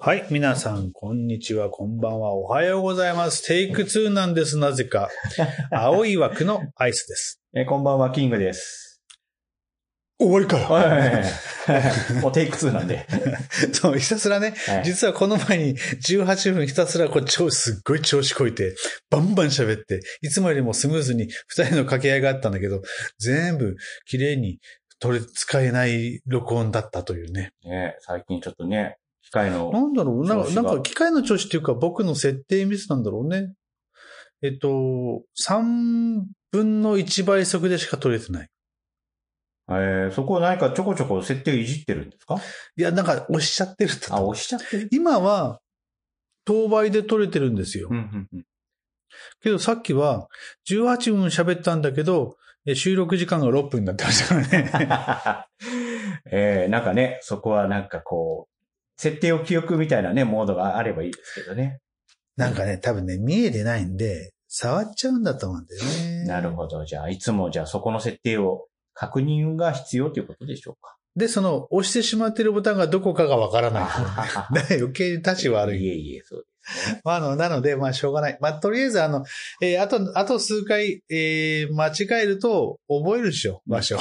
はい、皆さん、こんにちは、こんばんは、おはようございます。テイク2なんです、なぜか。青い枠のアイスです。えーこんばんは、キングです。終わりかよ。はい。もうテイク2なんで。そう、ひたすらね、はい実はこの前に18分ひたすらこう超すっごい調子こいて、バンバン喋って、いつもよりもスムーズに二人の掛け合いがあったんだけど、全部綺麗に取れ、使えない録音だったというね。ね、最近ちょっとね、機械の、なんだろうなんか、なんか機械の調子っていうか僕の設定ミスなんだろうね。えっと、3分の1倍速でしか取れてない。えーそこを何かちょこちょこ設定いじってるんですか？いや、なんか押しちゃってるあ、押しちゃってる？今は、当倍で取れてるんですよ。うんうんうん。けどさっきは18分喋ったんだけど、え収録時間が6分になってましたからね。えーなんかね、そこはなんかこう、設定を記憶みたいなね、モードがあればいいですけどね。なんかね、多分ね、見えてないんで、触っちゃうんだと思うんだよね。なるほど。じゃあ、いつもじゃあそこの設定を確認が必要ということでしょうか。で、その、押してしまってるボタンがどこかがわからない。余計に立ち悪い。いえいえ、そうですね。まあ、あの、なので、まあ、しょうがない。まあ、とりあえず、あの、えーあと、あと数回、えー間違えると、覚えるでしょ、場所。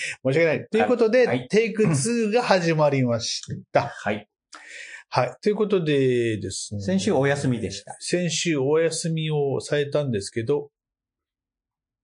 申し訳ない。ということで、はいテイク2が始まりました。はい。はい。ということでですね。先週お休みでした。先週お休みをされたんですけど、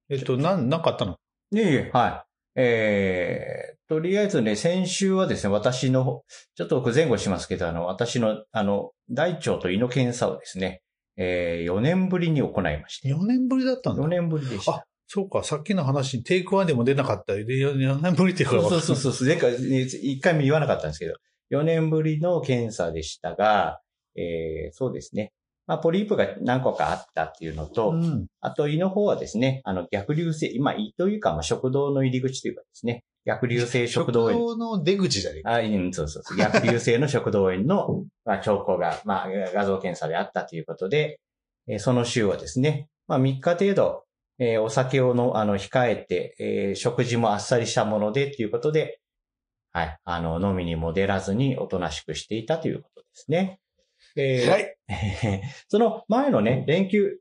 えっと、なん、なんかあったの？いえいえ、はい。えー、とりあえずね、先週はですね、私の、ちょっと僕前後しますけど、あの、私の、あの、大腸と胃の検査をですね、えー、4年ぶりに行いまして。?4 年ぶりだったんだ4。年ぶりでした。そうか、さっきの話にテイク1でも出なかった。で、4年ぶりっていうかそうそうそうそう、前回、1回目言わなかったんですけど、4年ぶりの検査でしたが、えー、そうですね。まあ、ポリープが何個かあったっていうのと、うん。あと胃の方はですね、あの逆流性、今胃というか、まあ、食道の入り口というかですね、逆流性食道炎。の出口じゃね。あ、うん、そうそうそう。逆流性の食道炎の、まあ、兆候が、まあ、画像検査であったということで、えーその週はですね、まあ、3日程度、えーお酒をの、あの、控えて、えー食事もあっさりしたものでということで、はい、あの、飲みにも出らずにおとなしくしていたということですね。えーはい。その前のね、連休、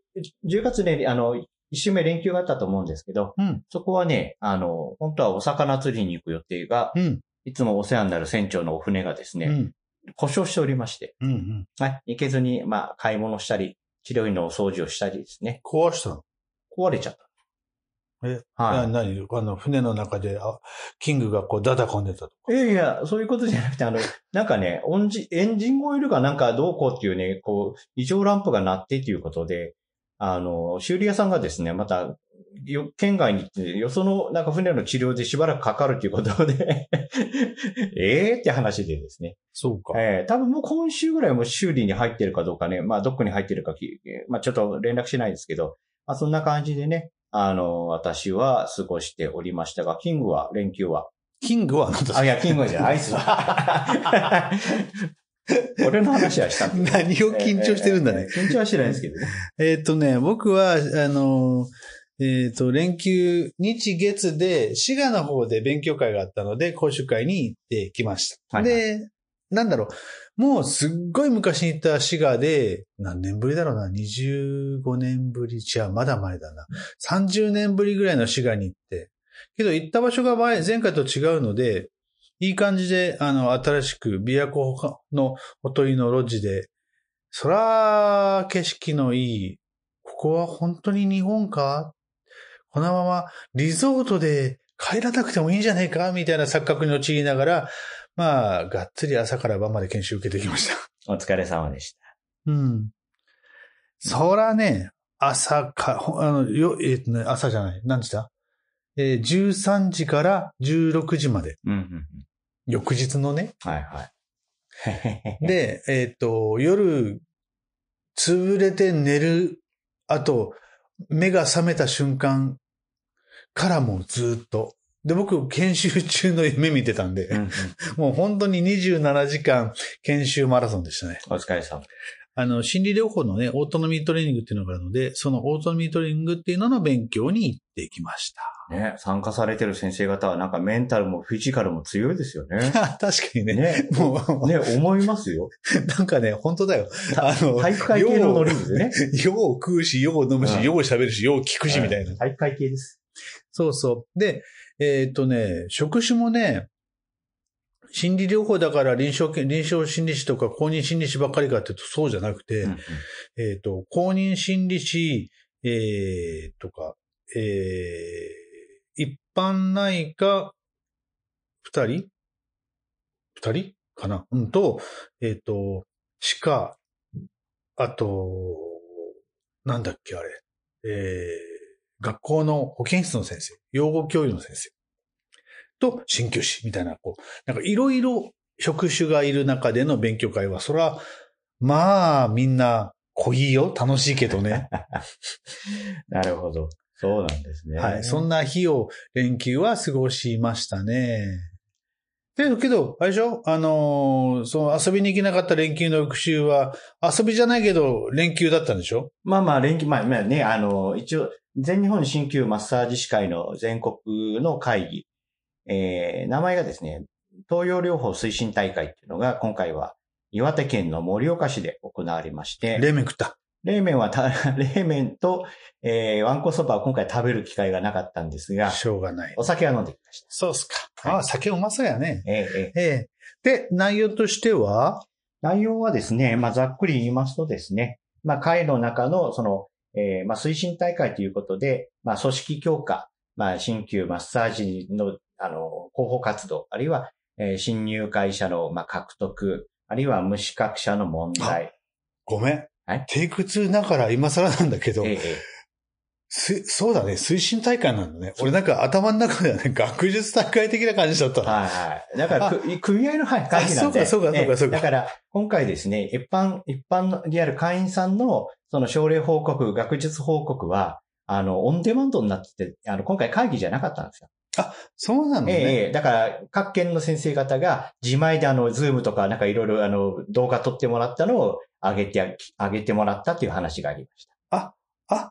10月で、あの、一週目連休があったと思うんですけど、うん。そこはね、あの、本当はお魚釣りに行く予定が、うん。いつもお世話になる船長のお船がですね、うん。故障しておりまして、うん。うん。はい、行けずに、まあ、買い物したり、治療院のお掃除をしたりですね、壊したの？壊れちゃった。え、はな何？あの、船の中で、あ、キングがこう、ダダこんでたと。い。いやいや、そういうことじゃなくて、あの、なんかね、オンジエンジンオイルがなんかどうこうっていうね、こう、異常ランプが鳴ってということで、あの、修理屋さんがですね、また、よ県外に行って、よその、なんか船の治療でしばらくかかるということで、ええって話でですね。そうか。ええ多分もう今週ぐらいはもう修理に入ってるかどうかね、まあどこに入ってるかまあちょっと連絡しないですけど、まあそんな感じでね、あの、私は過ごしておりましたが、キングは、連休は？キングは？あなたあ、いや、キングじゃない、アイスは。俺の話はしたんだ何を緊張してるんだね。えー緊張はしてないですけどね。えーっとね、僕は、あの、えーっと、連休、日月で、滋賀の方で勉強会があったので、講習会に行ってきました。はいはいで、なんだろう、もうすっごい昔に行った滋賀で、何年ぶりだろうな、25年ぶり、違う、まだ前だな。30年ぶりぐらいの滋賀に行って。けど行った場所が前、前回と違うので、いい感じで、あの、新しく、琵琶湖のほとりのロッジで、そら、景色のいい、ここは本当に日本か？このままリゾートで帰らなくてもいいんじゃないか？みたいな錯覚に陥りながら、まあ、がっつり朝から晩まで研修受けてきました。お疲れ様でした。うん。そらね、朝か、ほあの、よ、えっ、とね、朝じゃない、何時だ？えー、13時から16時まで。うん、うん、うん。翌日のね。はい、はい。で、えっ、と、夜、潰れて寝る、あと、目が覚めた瞬間からもうずっと。で、僕、研修中の夢見てたんで、うんうん もう本当に27時間研修マラソンでしたね。お疲れ様。あの、心理療法のね、オートノミートレーニングっていうのがあるので、そのオートノミートレーニングっていうのの勉強に行ってきました。ね、参加されてる先生方はなんかメンタルもフィジカルも強いですよね。確かにね。ね、もう、ね、思いますよ。なんかね、本当だよ。あの、体育会系のノリですね。よう食うし、よう飲むし、うんよう喋るし、よう聞くし、みたいな。体育会系です。そうそう。で、えーっとね、職種もね、心理療法だから臨床け、臨床心理士とか公認心理士ばっかりかっていうとそうじゃなくて、うんうん。えーっと、公認心理士、えー、とか、えー、一般内科、二人？二人？かな？うんと、えーっと、歯科、あと、なんだっけあれ、えー、学校の保健室の先生、養護教諭の先生と鍼灸師みたいな、こう、なんかいろいろ職種がいる中での勉強会は、それは、まあ、みんな濃いよ。楽しいけどね。なるほど。そうなんですね。はい。そんな日を、連休は過ごしましたね。で、けど、あれでしょ？あのーその遊びに行けなかった連休の翌週は、遊びじゃないけど、連休だったんでしょ？まあまあ、連休、まあまあね、あの、一応、全日本鍼灸マッサージ師会の全国の会議、えー、名前がですね、東洋療法推進大会っていうのが、今回は岩手県の盛岡市で行われまして、冷麺食った。冷麺はた、冷麺と、えー、わんこそばを今回食べる機会がなかったんですが、しょうがない。お酒は飲んできました。そうっすか。はいああ、酒うまそうやね。えーえーええ。で、内容としては、内容はですね、まあ、ざっくり言いますとですね、まあ、会の中の、その、えーまあ、推進大会ということで、まあ、組織強化、まあ、新旧マッサージの、あの、広報活動、あるいは、えー新入会者の、まあ、獲得、あるいは無資格者の問題。ごめん。はいテイク2だから今更なんだけど、えーえーすそうだね、推進大会なんだね。俺なんか頭の中ではね、学術大会的な感じだったの。はいはい。だから、く組合のはい会議なんで。あそうかそうかそうかそうかえだから、今回ですね、一般、一般のである会員さんの、その症例報告、学術報告は、あの、オンデマンドになってて、あの、今回会議じゃなかったんですよ。そうなのね。ええだから、各県の先生方が自前であの、ズームとかなんかいろいろあの、動画撮ってもらったのを上げて、上げてもらったっていう話がありました。あ、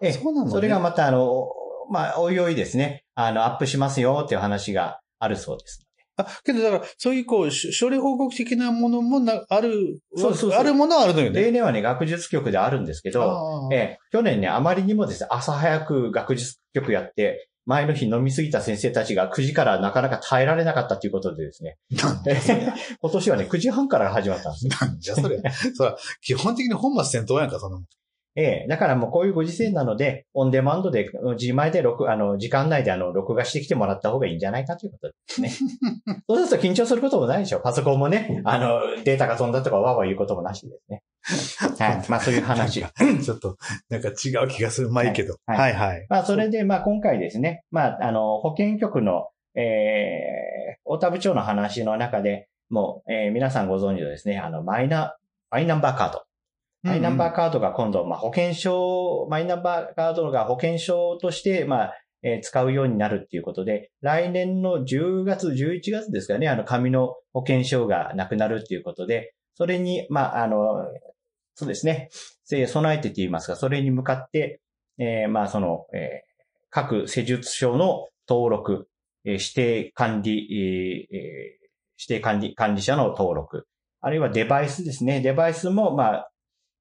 ええそうなのね。それがまたあの、まあ、おいおいですね、あの、アップしますよっていう話があるそうです。あ、けどだから、そういうこう、し症例報告的なものもな、ある、そうそうあるものはあるのよね。例年はね、学術局であるんですけど、ああええ去年ね、あまりにもですね、朝早く学術局やって、前の日飲みすぎた先生たちが9時からなかなか耐えられなかったということでですね、なんええ 今年はね、9時半から始まったんですよ。なんじゃそれ。そら、基本的に本末転倒やんか、その。ええ、だからもうこういうご時世なので、オンデマンドで、自前で録、あの、時間内であの、録画してきてもらった方がいいんじゃないかということですね。そうすると緊張することもないでしょ。パソコンもね、あの、データが飛んだとかわーわー言うこともなしですね。はい。まあそういう話。ちょっと、なんか違う気がする。まあいいけど。はいはいはい。まあそれで、まあ今回ですね、まああの、保健局の、えー、大田部長の話の中で、もう、えー皆さんご存知のですね、あの、マイナ、マイナンバーカード。マイナンバーカードが今度、まあ、保険証、マイナンバーカードが保険証として、まあ、えー使うようになるっていうことで、来年の10月、11月ですかね、あの、紙の保険証がなくなるっていうことで、それに、まあ、あの、そうですね、備えてって言いますか、それに向かって、えーまあ、その、えー各施術所の登録、えー指定管理、えー指定管理、管理者の登録、あるいはデバイスですね。デバイスも、まあ、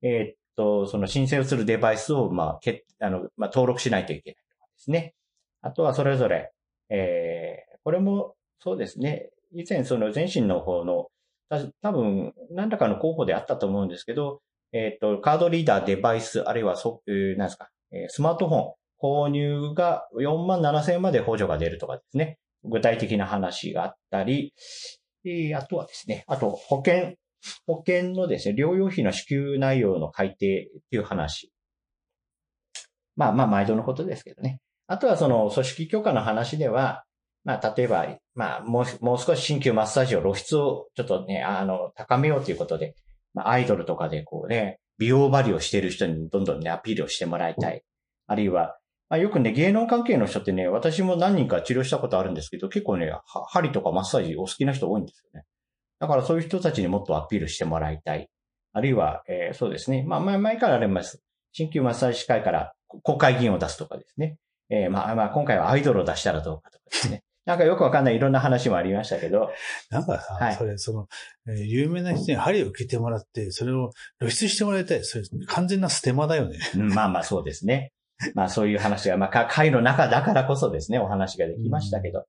えっと、その申請をするデバイスを、まあ、けあの、まあ、登録しないといけないとかですね。あとはそれぞれ、えーこれも、そうですね。以前、その前身の方の、た多分、何らかの候補であったと思うんですけど、えーっと、カードリーダー、デバイス、あるいはそ、えーなんですか、えースマートフォン、購入が4万7千円まで補助が出るとかですね。具体的な話があったり、えーあとはですね、あと保険、保険のですね、療養費の支給内容の改定っていう話。まあまあ、毎度のことですけどね。あとはその組織強化の話では、まあ、例えば、まあ、もう、もう少し新旧マッサージを露出をちょっとね、あの、高めようということで、まあ、アイドルとかでこうね、美容バリをしている人にどんどんね、アピールをしてもらいたい。あるいは、まあ、よくね、芸能関係の人ってね、私も何人か治療したことあるんですけど、結構ね、針とかマッサージお好きな人多いんですよね。だからそういう人たちにもっとアピールしてもらいたい。あるいは、えーそうですね。まあ、前前からあります。新旧マッサージ師会から公開議員を出すとかですね。えーまあまあ今回はアイドルを出したらどうかとかですね。なんかよくわかんないいろんな話もありましたけど、なんかさ、はいそれ、その、えー有名な人に針を受けてもらって、それを露出してもらいたい。それ、完全なステマだよね。うんまあまあそうですね。まあそういう話が、まあか会の中だからこそですね、お話ができましたけど、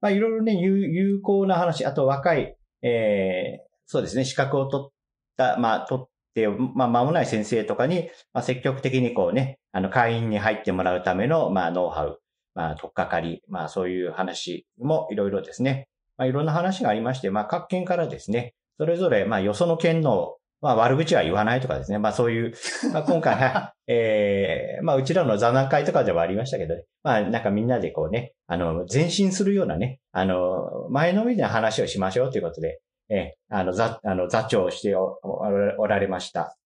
まあいろいろね、有有効な話、あと若い、えーそうですね、資格を取った、まあ取って、まあ間もない先生とかに、まあ積極的にこうね、あの会員に入ってもらうための、まあノウハウ、まあ取っかかり、まあそういう話もいろいろですね、まあいろんな話がありまして、まあ各県からですね、それぞれ、まあよその県のまあ悪口は言わないとかですね。まあそういう、まあ今回、は いええまあうちらの座談会とかではありましたけど、ね、まあなんかみんなでこうね、あの、前進するようなね、あの、前のめりな話をしましょうということで、ええあの、座、あの、座長をしておおられました。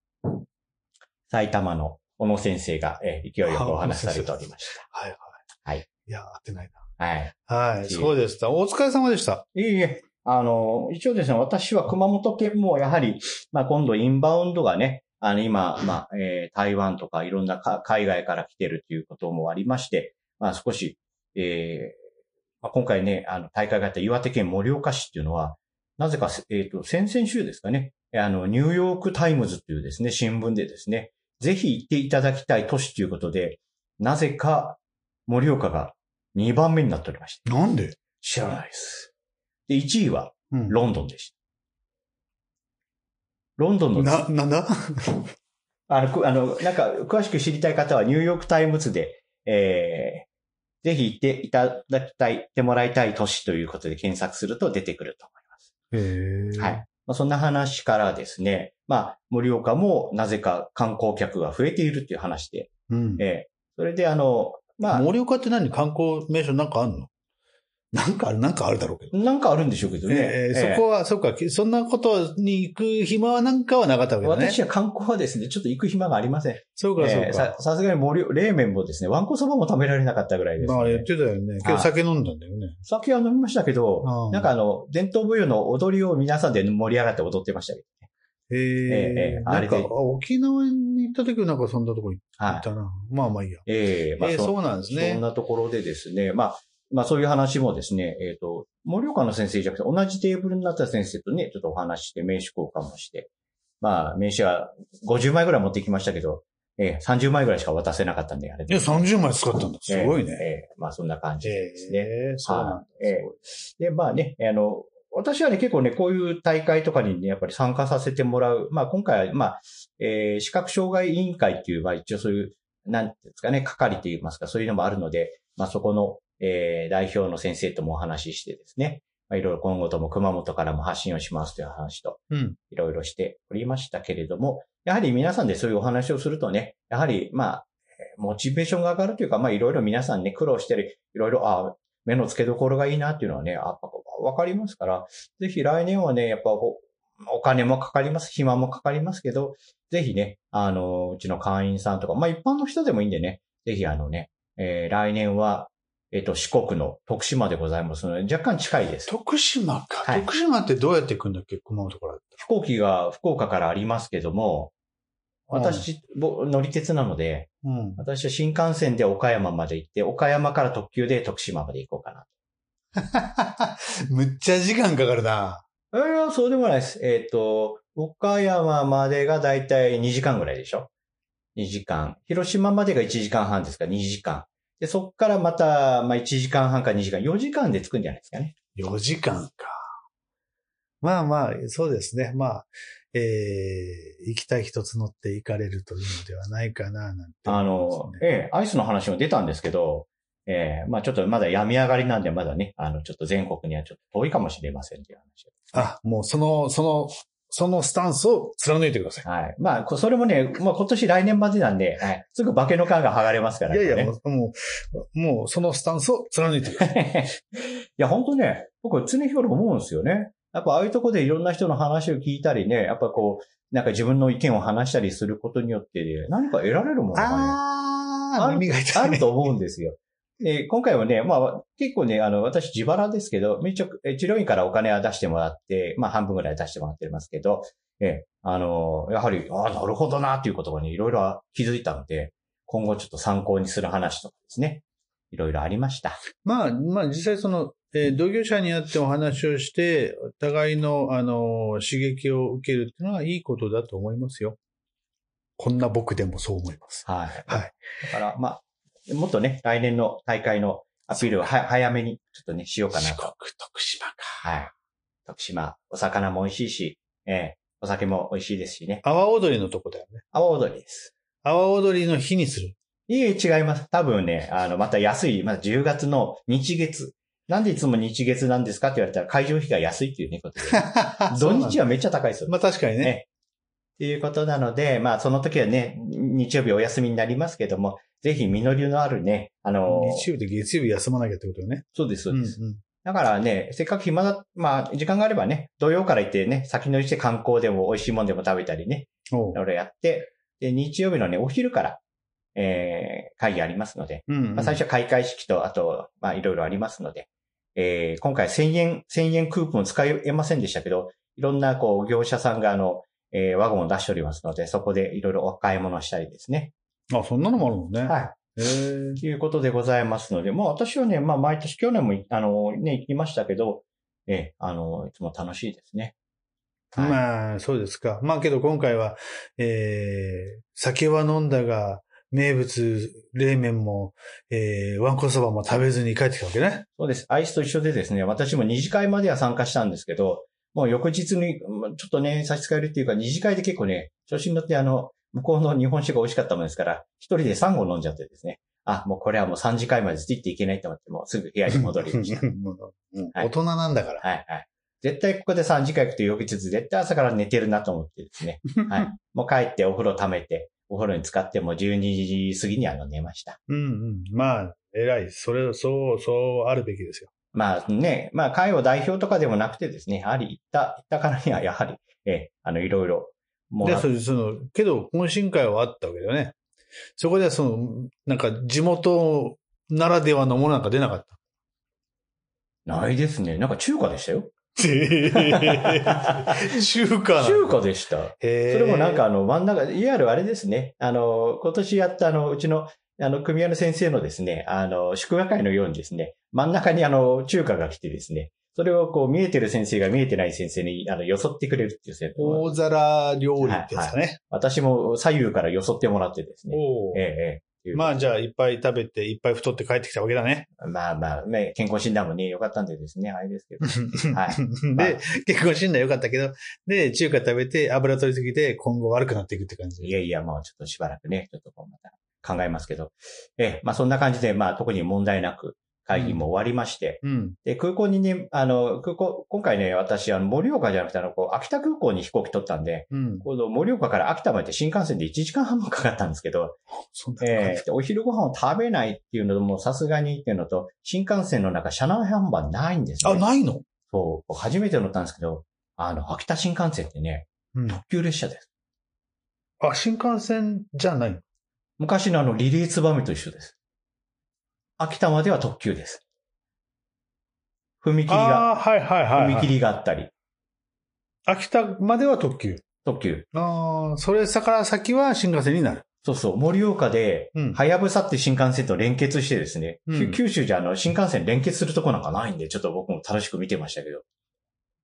埼玉の小野先生が、ええ勢いよくお話しされておりましはいはい。はい。いや、合ってないた。はい。な。はい。いいそうでした。お疲れ様でした。いえいえ、あの、一応ですね、私は熊本県もやはり、まあ今度インバウンドがね、あの今、まあ、えー台湾とかいろんなか海外から来てるということもありまして、まあ少し、えーまあ、今回ね、あの大会があった岩手県盛岡市っていうのは、なぜか、えっ、と、先々週ですかね、あの、ニューヨークタイムズというですね、新聞でですね、ぜひ行っていただきたい都市ということで、なぜか盛岡が2番目になっておりました。なんで？知らないです。で、1位はうん。ロンドンでした。ロンドンの、な、なんだ？あの、くあの、なんか、詳しく知りたい方はニューヨークタイムズで、えー、ぜひ行っていただきたい、行ってもらいたい都市ということで検索すると出てくると思います。へえ。はい。。まあ、そんな話からですね、まあ、盛岡もなぜか観光客が増えているという話で、うん。えー、それであの、まあ、盛岡って何？観光名所なんかあんの？なんかある、なんかあるだろうけど。なんかあるんでしょうけどね。えーえーそこは、そっか、そんなことに行く暇はなんかはなかったわけだね。私は観光はですね、ちょっと行く暇がありません。そうか、そうえーか。さ、さすがに盛岡冷麺もですね、わんこそばも食べられなかったぐらいですまあ言っね。てたよね。今日酒飲んだんだよね。酒は飲みましたけどう、んなんかあの、伝統舞踊の踊りを皆さんで盛り上がって踊ってましたけへえええ。なんか、沖縄に行った時はなんかそんなとこ行ど。はい。ったな。まあまあいいや。ええまあそえーそうなんですねそんなところでですね、まあ、まあそういう話もですね、えっ、と、盛岡の先生じゃなくて、同じテーブルになった先生とね、ちょっとお話しして、名刺交換もして、まあ、名刺は50枚ぐらい持ってきましたけど、えー、30枚ぐらいしか渡せなかったんで、あれいや、30枚使ったんだ。すごいね。えーえーまあそんな感じですね。ええ、そうなんだはいえで、まあね、あの、私はね、結構ね、こういう大会とかにね、やっぱり参加させてもらう。まあ今回は、まあ、えー視覚障害委員会っていう、まあ一応そういう、なんていうんですかね、係といいますか、そういうのもあるので、まあそこの、えー代表の先生ともお話ししてですね、まあいろいろ今後とも熊本からも発信をしますという話と、うん。いろいろしておりましたけれども、やはり皆さんでそういうお話をするとね、やはり、まあ、えーモチベーションが上がるというか、まあいろいろ皆さんね、苦労してる、いろいろ、あ目の付けどころがいいなっていうのはね、あわかりますから、ぜひ来年はね、やっぱおお金もかかります、暇もかかりますけど、ぜひね、あの、うちの会員さんとか、まあ一般の人でもいいんでね、ぜひあのね、えー来年は、えっ、と、四国の徳島でございますので、若干近いです。徳島か。はい徳島ってどうやって行くんだっけ？熊本から。飛行機が福岡からありますけども、私、ぼ乗り鉄なので、うん。私は新幹線で岡山まで行って、岡山から特急で徳島まで行こうかな。むっちゃ時間かかるな。いや、そうでもないです。えっ、と、岡山までがだいたい2時間ぐらいでしょ ?2 時間。広島までが1時間半ですか？ら2時間。で、そっからまた、まあ1時間半か2時間、4時間で着くんじゃないですかね。4時間か。まあまあ、そうですね。まあ、えー、行きたい一つ乗って行かれるというのではないかな、なんてあ思いのええ、アイスの話も出たんですけど、ええ、まあちょっとまだ病み上がりなんで、まだね、あの、ちょっと全国にはちょっと遠いかもしれませんっていう話。あ、もうその、その、そのスタンスを貫いてください。はい。まあ、こそれもね、まあ今年来年までなんで、はい。すぐ化けの皮が剥がれますからいやいや、ねもう、もう、そのスタンスを貫いてください。いや、本当ね、僕常日頃思うんですよね。やっぱああいうとこでいろんな人の話を聞いたりね、やっぱこう、なんか自分の意見を話したりすることによって、ね、何か得られるものがね、あー、耳が痛い、ね。あると思うんですよ。で、今回はね、まあ、結構ね、あの、私自腹ですけど、めっちゃ、え治療院からお金は出してもらって、まあ、半分ぐらい出してもらってますけど、え、あの、やはり、ああ、なるほどな、ということがね、いろいろ気づいたので、今後ちょっと参考にする話とかですね。いろいろありました。まあ、まあ実際その、えー同業者に会ってお話をして、お互いの、あの、刺激を受けるっていうのはいいことだと思いますよ。こんな僕でもそう思います。はい。はい。だから、まあ、もっとね、来年の大会のアピールをは早めにちょっとね、しようかな四国と。、徳島か。はい。徳島、お魚も美味しいし、ええお酒も美味しいですしね。阿波踊りのとこだよね。阿波踊りです。阿波踊りの日にする。いえ、違います。多分ね、あの、また安い、また10月の日月。なんでいつも日月なんですかって言われたら会場費が安いっていうね、ことで。土日はめっちゃ高いですよ。まあ確かにね。ねっていうことなので、まあその時はね、日曜日お休みになりますけども、ぜひ実りのあるね、あの、日曜日と月曜日休まなきゃってことよね。そうです、そうです。んんだからね、せっかく暇だ、まあ時間があればね、土曜から行ってね、先乗りして観光でも美味しいもんでも食べたりね、おういろいろやって、で、日曜日のね、お昼から、えー、会議ありますので、うんうんまあ、最初は開会式と、あと、まあいろいろありますので、えー、今回1000円、1000円クーポンを使えませんでしたけど、いろんなこう業者さんがあの、えー、ワゴンを出しておりますので、そこでいろいろお買い物したりですね。あ、そんなのもあるもんね。はい。ということでございますので、もう私はね、まあ毎年去年もい、あの、ね、行きましたけど、ええ、あの、いつも楽しいですね。はいまあ、そうですか。まあけど今回は、えー、酒は飲んだが、名物、冷麺も、えー、わんこそばも食べずに帰ってきたわけね。そうです。アイスと一緒でですね、私も二次会までは参加したんですけど、もう翌日に、うんちょっとね、差し支えるっていうか、二次会で結構ね、調子に乗ってあの、向こうの日本酒が美味しかったもんですから、一人で3合飲んじゃってですね。あ、もうこれはもう3次会までついていけないと思って、もうすぐ部屋に戻りました。大人なんだから。はいはい。絶対ここで3次会行くと翌日絶対朝から寝てるなと思ってですね。はい。もう帰ってお風呂溜めて、お風呂に使ってもう12時過ぎにあの寝ました。うんうん。まあ、偉い。それ、そう、そうあるべきですよ。まあね、まあ会を代表とかでもなくてですね、やはり行った、行ったからにはやはり、ええ、あのいろいろ、もで、らっその、けど、懇親会はあったわけだよね。そこではその、なんか地元ならではのものなんか出なかった。ないですね。なんか中華でしたよ。中華中華でした。それもなんかあの真ん中、いわゆるあれですね。あの、今年やったあの、うちの、あの、組合の先生のですね、あの、祝賀会のようにですね、真ん中にあの、中華が来てですね、それをこう見えてる先生が見えてない先生に、あの、よそってくれるっていう先生。大皿料理ってやつだね。私も左右からよそってもらってですね。ええ、ええ。まあじゃあいっぱい食べていっぱい太って帰ってきたわけだね。まあまあ、ね、健康診断もね、良かったんでですね、あれですけど。はい。で、結婚診断良かったけど、で、中華食べて油取りすぎて今後悪くなっていくって感じ。いやいや、もうちょっとしばらくね、ちょっとこうまた考えますけど。ええ、まあそんな感じで、まあ特に問題なく会議も終わりまして、うん。で、空港にね、あの、空港、今回ね、私、あの、盛岡じゃなくて、あの、こう、秋田空港に飛行機取ったんで、うん。この盛岡から秋田まで新幹線で1時間半もかかったんですけど、ええでお昼ご飯を食べないっていうのもさすがにっていうのと、新幹線の中、車内販売ないんですね。あ、ないの？そう、初めて乗ったんですけど、あの、秋田新幹線ってね、うん。特急列車です。あ、新幹線じゃないの？昔のあの、リレーツバメと一緒です。秋田までは特急です。踏切が、はいはいはい、はい。踏切があったり、秋田までは特急。特急。ああ、それさから先は新幹線になる。そうそう、盛岡で、うん。はやぶさって新幹線と連結してですね、うん九州じゃあの、新幹線連結するとこなんかないんで、ちょっと僕も楽しく見てましたけど。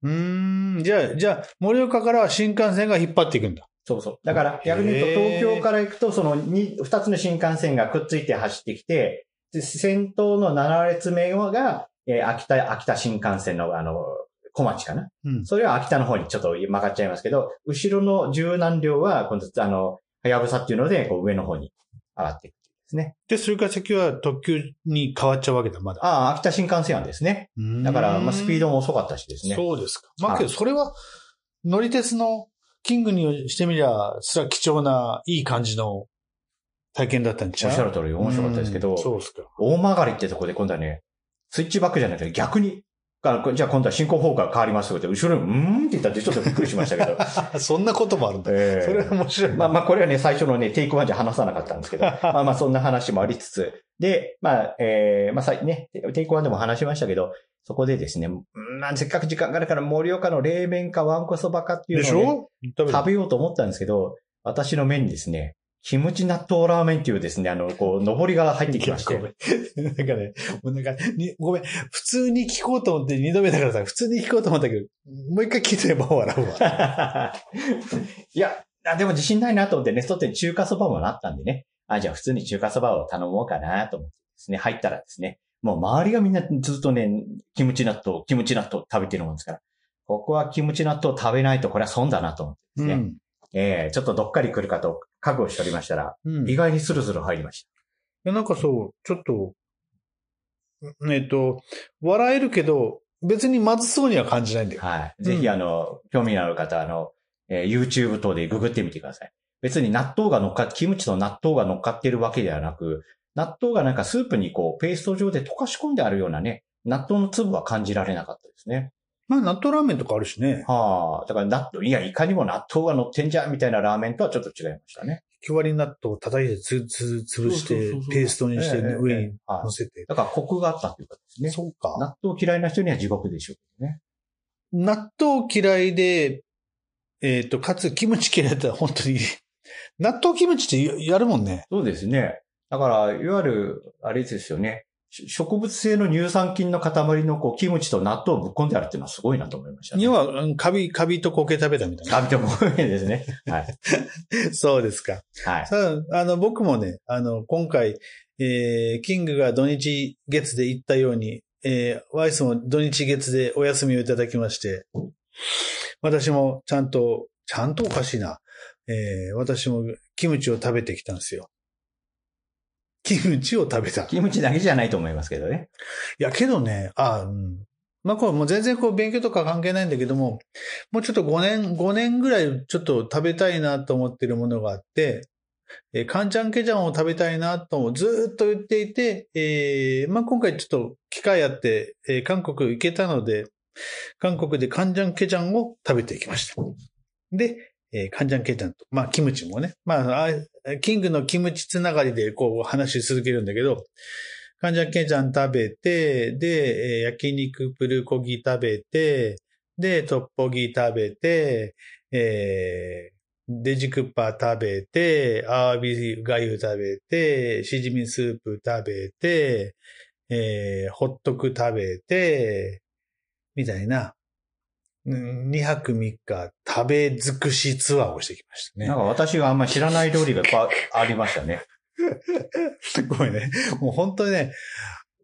うーん。じゃあ、じゃあ、盛岡からは新幹線が引っ張っていくんだ。そうそう。だから、逆に言うと、東京から行くと、その二、二つの新幹線がくっついて走ってきて、で先頭の7列目が、えー秋田、秋田新幹線の、あの、小町かな？うん。それは秋田の方にちょっと曲がっちゃいますけど、後ろの十何両は、今度、あの、はやぶさっていうので、こう上の方に上がっていくんですね。で、それから先は特急に変わっちゃうわけだ、まだ。ああ、秋田新幹線なんですね。だから、まあ、スピードも遅かったしですね。そうですか。まあはいけど、それは、乗り鉄のキングにしてみりゃ、すら貴重な、いい感じの体験だったんちゃう？おっしゃる通り面白かったですけどうん、そうですか。大曲りってとこで今度はね、スイッチバックじゃなくて逆に、あじゃあ今度は進行方向が変わりますって、後ろに、うーんって言ったってちょっとびっくりしましたけど。そんなこともあるんだ。ええそれは面白い。まあまあこれはね、最初のね、テイクワンじゃ話さなかったんですけど、まあまあそんな話もありつつ、で、まあ、えー、まあさね、テイクワンでも話しましたけど、そこでですね、うんまあせっかく時間があるから盛岡の冷麺かわんこそばかっていうのを、ね、食べようと思ったんですけど、私の目にですね、キムチ納豆ラーメンっていうですね、あの、こう、のぼりが入ってきまして。なんかね、もうなんか、にごめん、普通に聞こうと思って二度目だからさ、普通に聞こうと思ったけど、もう一回聞いてれば笑うわ。いや、あでも自信ないなと思ってね、外に中華そばもなったんでね。あ、じゃあ普通に中華そばを頼もうかなと思ってですね、入ったらですね、もう周りがみんなずっとね、キムチ納豆、キムチ納豆食べてるもんですから、ここはキムチ納豆食べないとこれは損だなと思ってですね、うん。えーちょっとどっかり来るかと覚悟しておりましたら、うん。意外にスルスル入りましいや、なんかそう、ちょっと、えっと、笑えるけど、別にまずそうには感じないんだよた。。はい。うんぜひあの、興味のある方は、あの、えー YouTube 等でググってみてください。別に納豆が乗っかっ、キムチと納豆が乗っかってるわけではなく、納豆がなんかスープにこう、ペースト状で溶かし込んであるようなね、納豆の粒は感じられなかったですね。まあ、納豆ラーメンとかあるしね。はあ、だから納豆、いや、いかにも納豆が乗ってんじゃんみたいなラーメンとはちょっと違いましたね。9割納豆を叩いてつ、つ、潰してペーストにしてええ上に乗せて。だからコクがあったというかですね。そうか。納豆嫌いな人には地獄でしょうけどね。納豆嫌いで、えっ、と、かつキムチ嫌いだったら本当に、納豆キムチってやるもんね。そうですね。だから、いわゆる、あれですよね。し植物性の乳酸菌の塊のこう、キムチと納豆をぶっ込んであるっていうのはすごいなと思いましたね。要は、うんカビ、カビと苔食べたみたいな。あ、でも、こういうですね。はい。そうですか。はい。さあ、あの、僕もね、あの、今回、えー、キングが土日月で行ったように、えー、ワイスも土日月でお休みをいただきまして、私もちゃんと、ちゃんとおかしいな。えー、私もキムチを食べてきたんですよ。キムチを食べた。いキムチだけじゃないと思いますけどね。や、けどね、あうん。まあ、これもう全然こう勉強とか関係ないんだけども、もうちょっと5年、5年ぐらいちょっと食べたいなと思ってるものがあって、えーカンチャンケジャンを食べたいなとずーっと言っていて、えーまあ、今回ちょっと機会あって、えー韓国行けたので、韓国でカンジャンケジャンを食べてきました。で、えーカンジャンケジャンと、まあ、キムチもね、まあ、キングのキムチつながりでこう話し続けるんだけど、カンジャンケジャン食べて、で、えー焼肉プルコギ食べて、で、トッポギ食べて、えーデジクッパー食べて、アワビガユ食べて、シジミスープ食べて、えーホットク食べて、みたいな、2泊3日食べ尽くしツアーをしてきましたねなん。か私があんまり知らない料理がいっぱいありましたね。ごめんね。もう本当にね、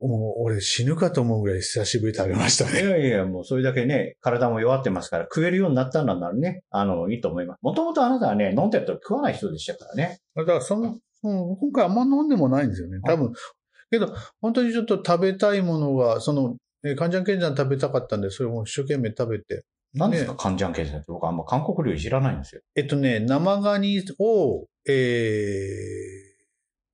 もう俺死ぬかと思うぐらい久しぶりに食べましたいね。やいや、もうそれだけね、体も弱ってますから、食えるようになったんだならね、あの、いいと思います。もともとあなたはね、飲んでると食わない人でしたからね。だからその、うん今回あんま飲んでもないんですよね。多分。けど、本当にちょっと食べたいものが、その、えーカンジャンケンジャン食べたかったんで、それも一生懸命食べて。何ですか、ねカンジャンケースって僕あんま韓国料理知らないんですよ。えっとね、生ガニを、え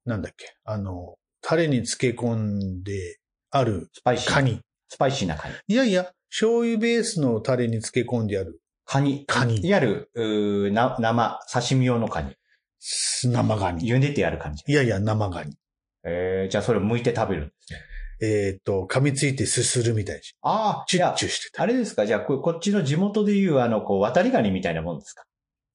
ー、なんだっけ、あの、タレに漬け込んであるスパイシー。カニ。スパイシーなカニ。いやいや、醤油ベースのタレに漬け込んであるカニ。カニいわゆる、うーな生、刺身用のカニ。生ガニ。茹でてやる感じ。いやいや、生ガニ。えー、じゃあそれを剥いて食べるんですね。えっ、と、噛みついてすするみたいに。ああ、チュッチュしてた。あれですか？じゃあこ、こっちの地元でいう、あの、こう、渡りガニみたいなもんですか？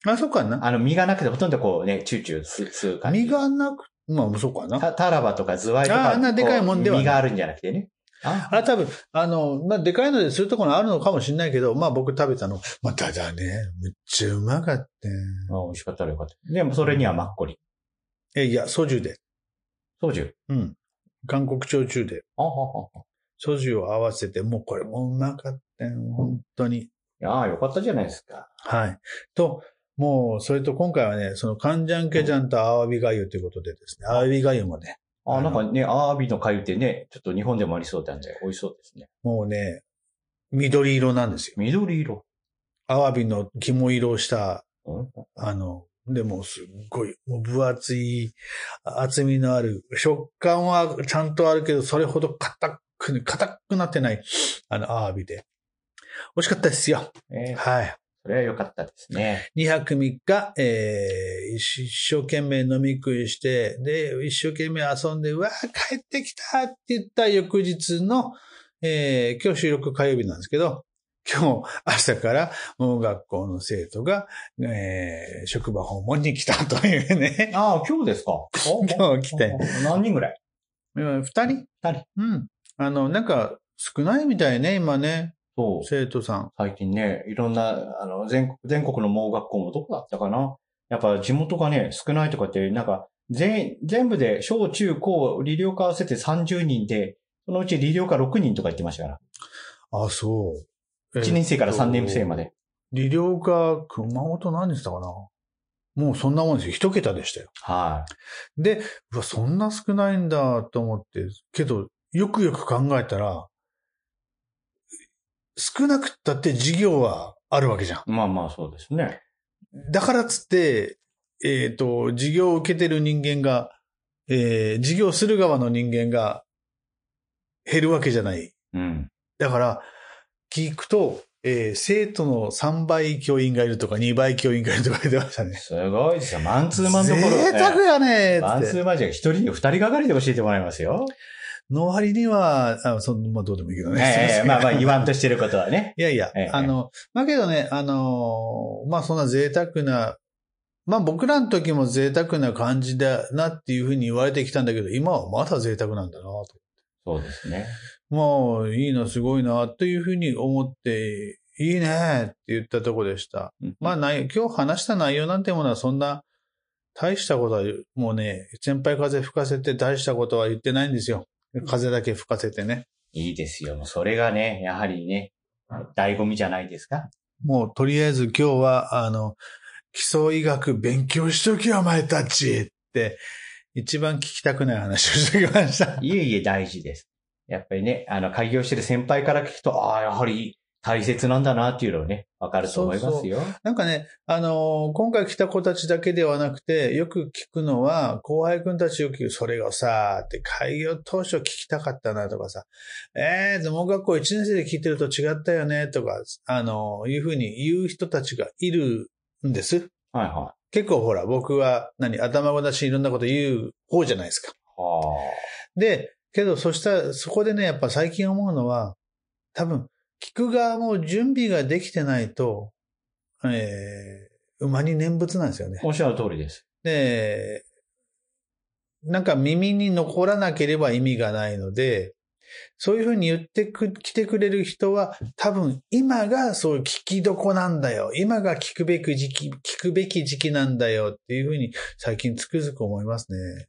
あ、そうかな。あの、身がなくてほとんどこうね、チューチュー吸吸う感じ。身がなく、まあ、そうかな。たタラバとかズワイとか。ああんなでかいもんでは身があるんじゃなくてね。ああれ多分、あの、まあ、でかいのでするところあるのかもしれないけど、まあ僕食べたの、まあ、ただね、めっちゃうまかった。あ美味しかったらよかった。でもそれにはマッコリ。え、いや、ソジュで。ソジュ？うん。韓国焼酎で。ソジュを合わせて、もうこれもうまかったよ。本当に。いやあよかったじゃないですか。はい。と、もう、それと今回はね、そのカンジャンケジャンとアワビガユということでですね、アワビガユもね、あなんかね、アワビの粥ってね、ちょっと日本でもありそうなんで、美味しそうですね。もうね、緑色なんですよ。緑色。アワビの肝色をした、うんあの、でもすっごい、もう分厚い、厚みのある、食感はちゃんとあるけど、それほど硬く、硬くなってない、あの、アワビで。美味しかったですよ。えーはい。それは良かったですね。2泊3日、えー、一生懸命飲み食いして、で、一生懸命遊んで、うわー帰ってきたって言った翌日の、えー、今日収録火曜日なんですけど、今日朝から盲学校の生徒が、えー職場訪問に来たというね。ああ、今日ですか 今日来て。何人ぐらい？うん二人？二人。うん。あの、なんか少ないみたいね、今ね、そう。生徒さん。最近ね、いろんな、あの、全国、全国の盲学校もどこだったかな？やっぱ地元がね、少ないとかって、なんか、全、全部で小中高、理療科合わせて30人で、そのうち理療科6人とか言ってましたから。あ、そう。1年生から3年生で。まで。理療科、熊本何でしたかな？もうそんなもんですよ。一桁でしたよ。はで、うわ、そんな少ないんだと思って、けど、よくよく考えたら、少なくったって授業はあるわけじゃん。い。まあまあそうですね。だからっつって、えっ、と、授業を受けてる人間が、えー授業する側の人間が減るわけじゃない。うん。だから、聞くと、えー生徒の3倍教員がいるとか2倍教員がいるとか言ってましたね。すごいですよ。マンツーマンどころ。贅沢やねマン。ツーマンじゃ、一人、二人がかりで教えてもらいますよ。の割には、あそのまあどうでもいいけどね。ええまあまあ言わんとしてることはね。いやいやええ、あの、まあけどね、あのーまあそんな贅沢な、まあ僕らの時も贅沢な感じだなっていうふうに言われてきたんだけど、今はまだ贅沢なんだなと。そうですね。まあいいな、すごいな、というふうに思って、いいねって言ったとこでした。まあ内今日話した内容なんてものはそんな大したことは、もうね、先輩風吹かせて大したことは言ってないんですよ。風だけ吹かせてね。いいですよ。もうそれがね、やはりね、醍醐味じゃないですか。もうとりあえず今日は、あの、基礎医学勉強しときよ、お前たちって、一番聞きたくない話をしてきました。いえいえ大事です。やっぱりね、あの、開業してる先輩から聞くと、ああ、やはり大切なんだなっていうのをね、わかると思いますよ。なんかね、あのー今回来た子たちだけではなくて、よく聞くのは、後輩くんたちよく聞く、それがさ、って開業当初聞きたかったなとかさ、えー、でも学校1年生で聞いてると違ったよね、とか、あのーいうふうに言う人たちがいるんです。はいは結構ほら、僕は、何、頭ごなしにいろんなこと言う方じゃないですか。い。はで、けど、そしたら、そこでね、やっぱ最近思うのは、多分、聞く側も準備ができてないと、えー、馬に念仏なんですよねあ。。おっしゃる通りです。で、なんか耳に残らなければ意味がないので、そういうふうに言ってく、来てくれる人は、多分今がそういう聞きどこなんだよ。今が聞くべき時期、聞くべき時期なんだよっていうふうに最近つくづく思いますね。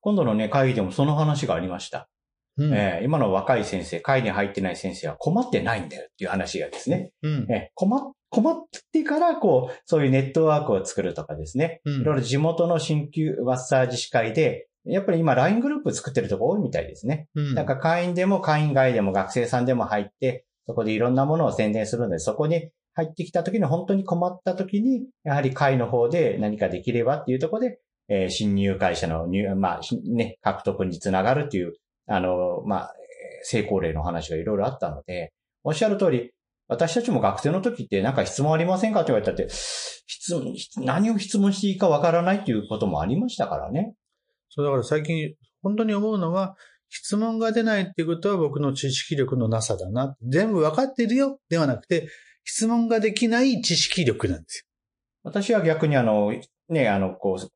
今度のね、会議でもその話がありました。うん。えー今の若い先生、会に入ってない先生は困ってないんだよっていう話がですね。うん。えー困っ、困ってから、こう、そういうネットワークを作るとかですね。うんいろいろ地元の鍼灸マッサージ師会で、やっぱり今 LINE グループ作ってるとこ多いみたいですね。うんなんか会員でも会員外でも学生さんでも入って、そこでいろんなものを宣伝するので、そこに入ってきた時に本当に困った時に、やはり会の方で何かできればっていうところで、えー新入会者の入、まあ、しね、獲得につながるっていう、あの、まあ、えー成功例の話がいろいろあったので、おっしゃる通り、私たちも学生の時ってなんか質問ありませんかって言われたって、質問、何を質問していいかわからないっていうこともありましたからね。そうだから最近本当に思うのは、質問が出ないっていうことは僕の知識力のなさだな。全部わかってるよではなくて、質問ができない知識力なんです私は逆にあの、ね、あの、こう、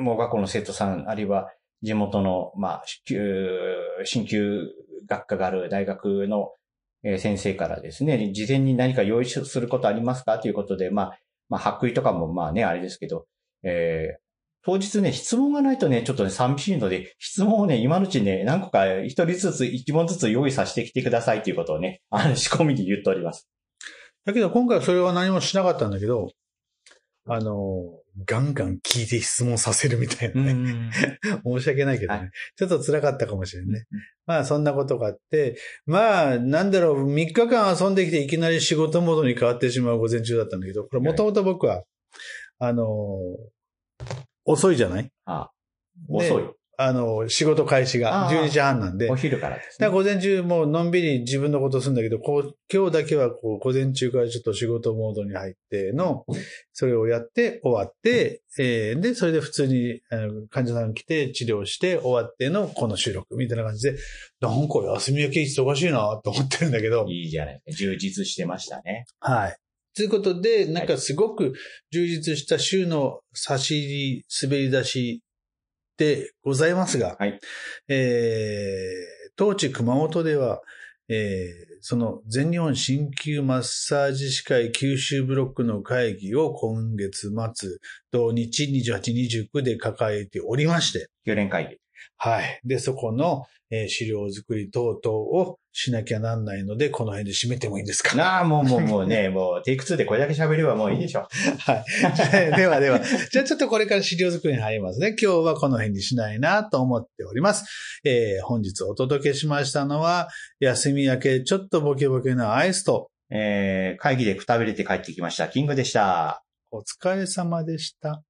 もう学校の生徒さん、あるいは地元の、まあ、鍼灸鍼灸学科がある大学の先生からですね、事前に何か用意することありますかということで、まあ、まあ、白衣とかもまあね、あれですけど、えー当日ね、質問がないとね、ちょっとね、寂しいので、質問をね、今のうちね、何個か一人ずつ、一問ずつ用意させてきてくださいということをね、あの、仕込みで言っております。だけど今回それは何もしなかったんだけど、あの、ガンガン聞いて質問させるみたいなね。申し訳ないけどね、はちょっと辛かったかもしれないね。まあそんなことがあって、まあなんだろう、3日間遊んできていきなり仕事モードに変わってしまう午前中だったんだけど、これもともと僕は、あの、遅いじゃない？あで遅い。あの、仕事開始があー12時半なんで。お昼からですね。午前中もうのんびり自分のことするんだけど、こう、今日だけはこう、午前中からちょっと仕事モードに入っての、それをやって終わって、えーで、それで普通に患者さん来て治療して終わってのこの収録みたいな感じで、なんか休み明け忙しいなと思ってるんだけど、いいじゃないですか。充実してましたね。はい。ということで、なんかすごく充実した週の差し入り、滑り出しでございますが、はいえー、当地熊本では、えー、その全日本鍼灸マッサージ師会九州ブロックの会議を今月末、土日28、29で抱えておりまして、4年会議。はい。で、そこの、えー資料作り等々をしなきゃなんないので、この辺で締めてもいいんですか？なあ、もうもうもうね、もうテイク2でこれだけ喋ればもういいでしょ。はい。ではでは、じゃあちょっとこれから資料作りに入りますね。今日はこの辺にしないなと思っております。えー本日お届けしましたのは、休み明けちょっとボケボケなアイスと、えー、会議でくたびれて帰ってきました。キングでした。お疲れ様でした。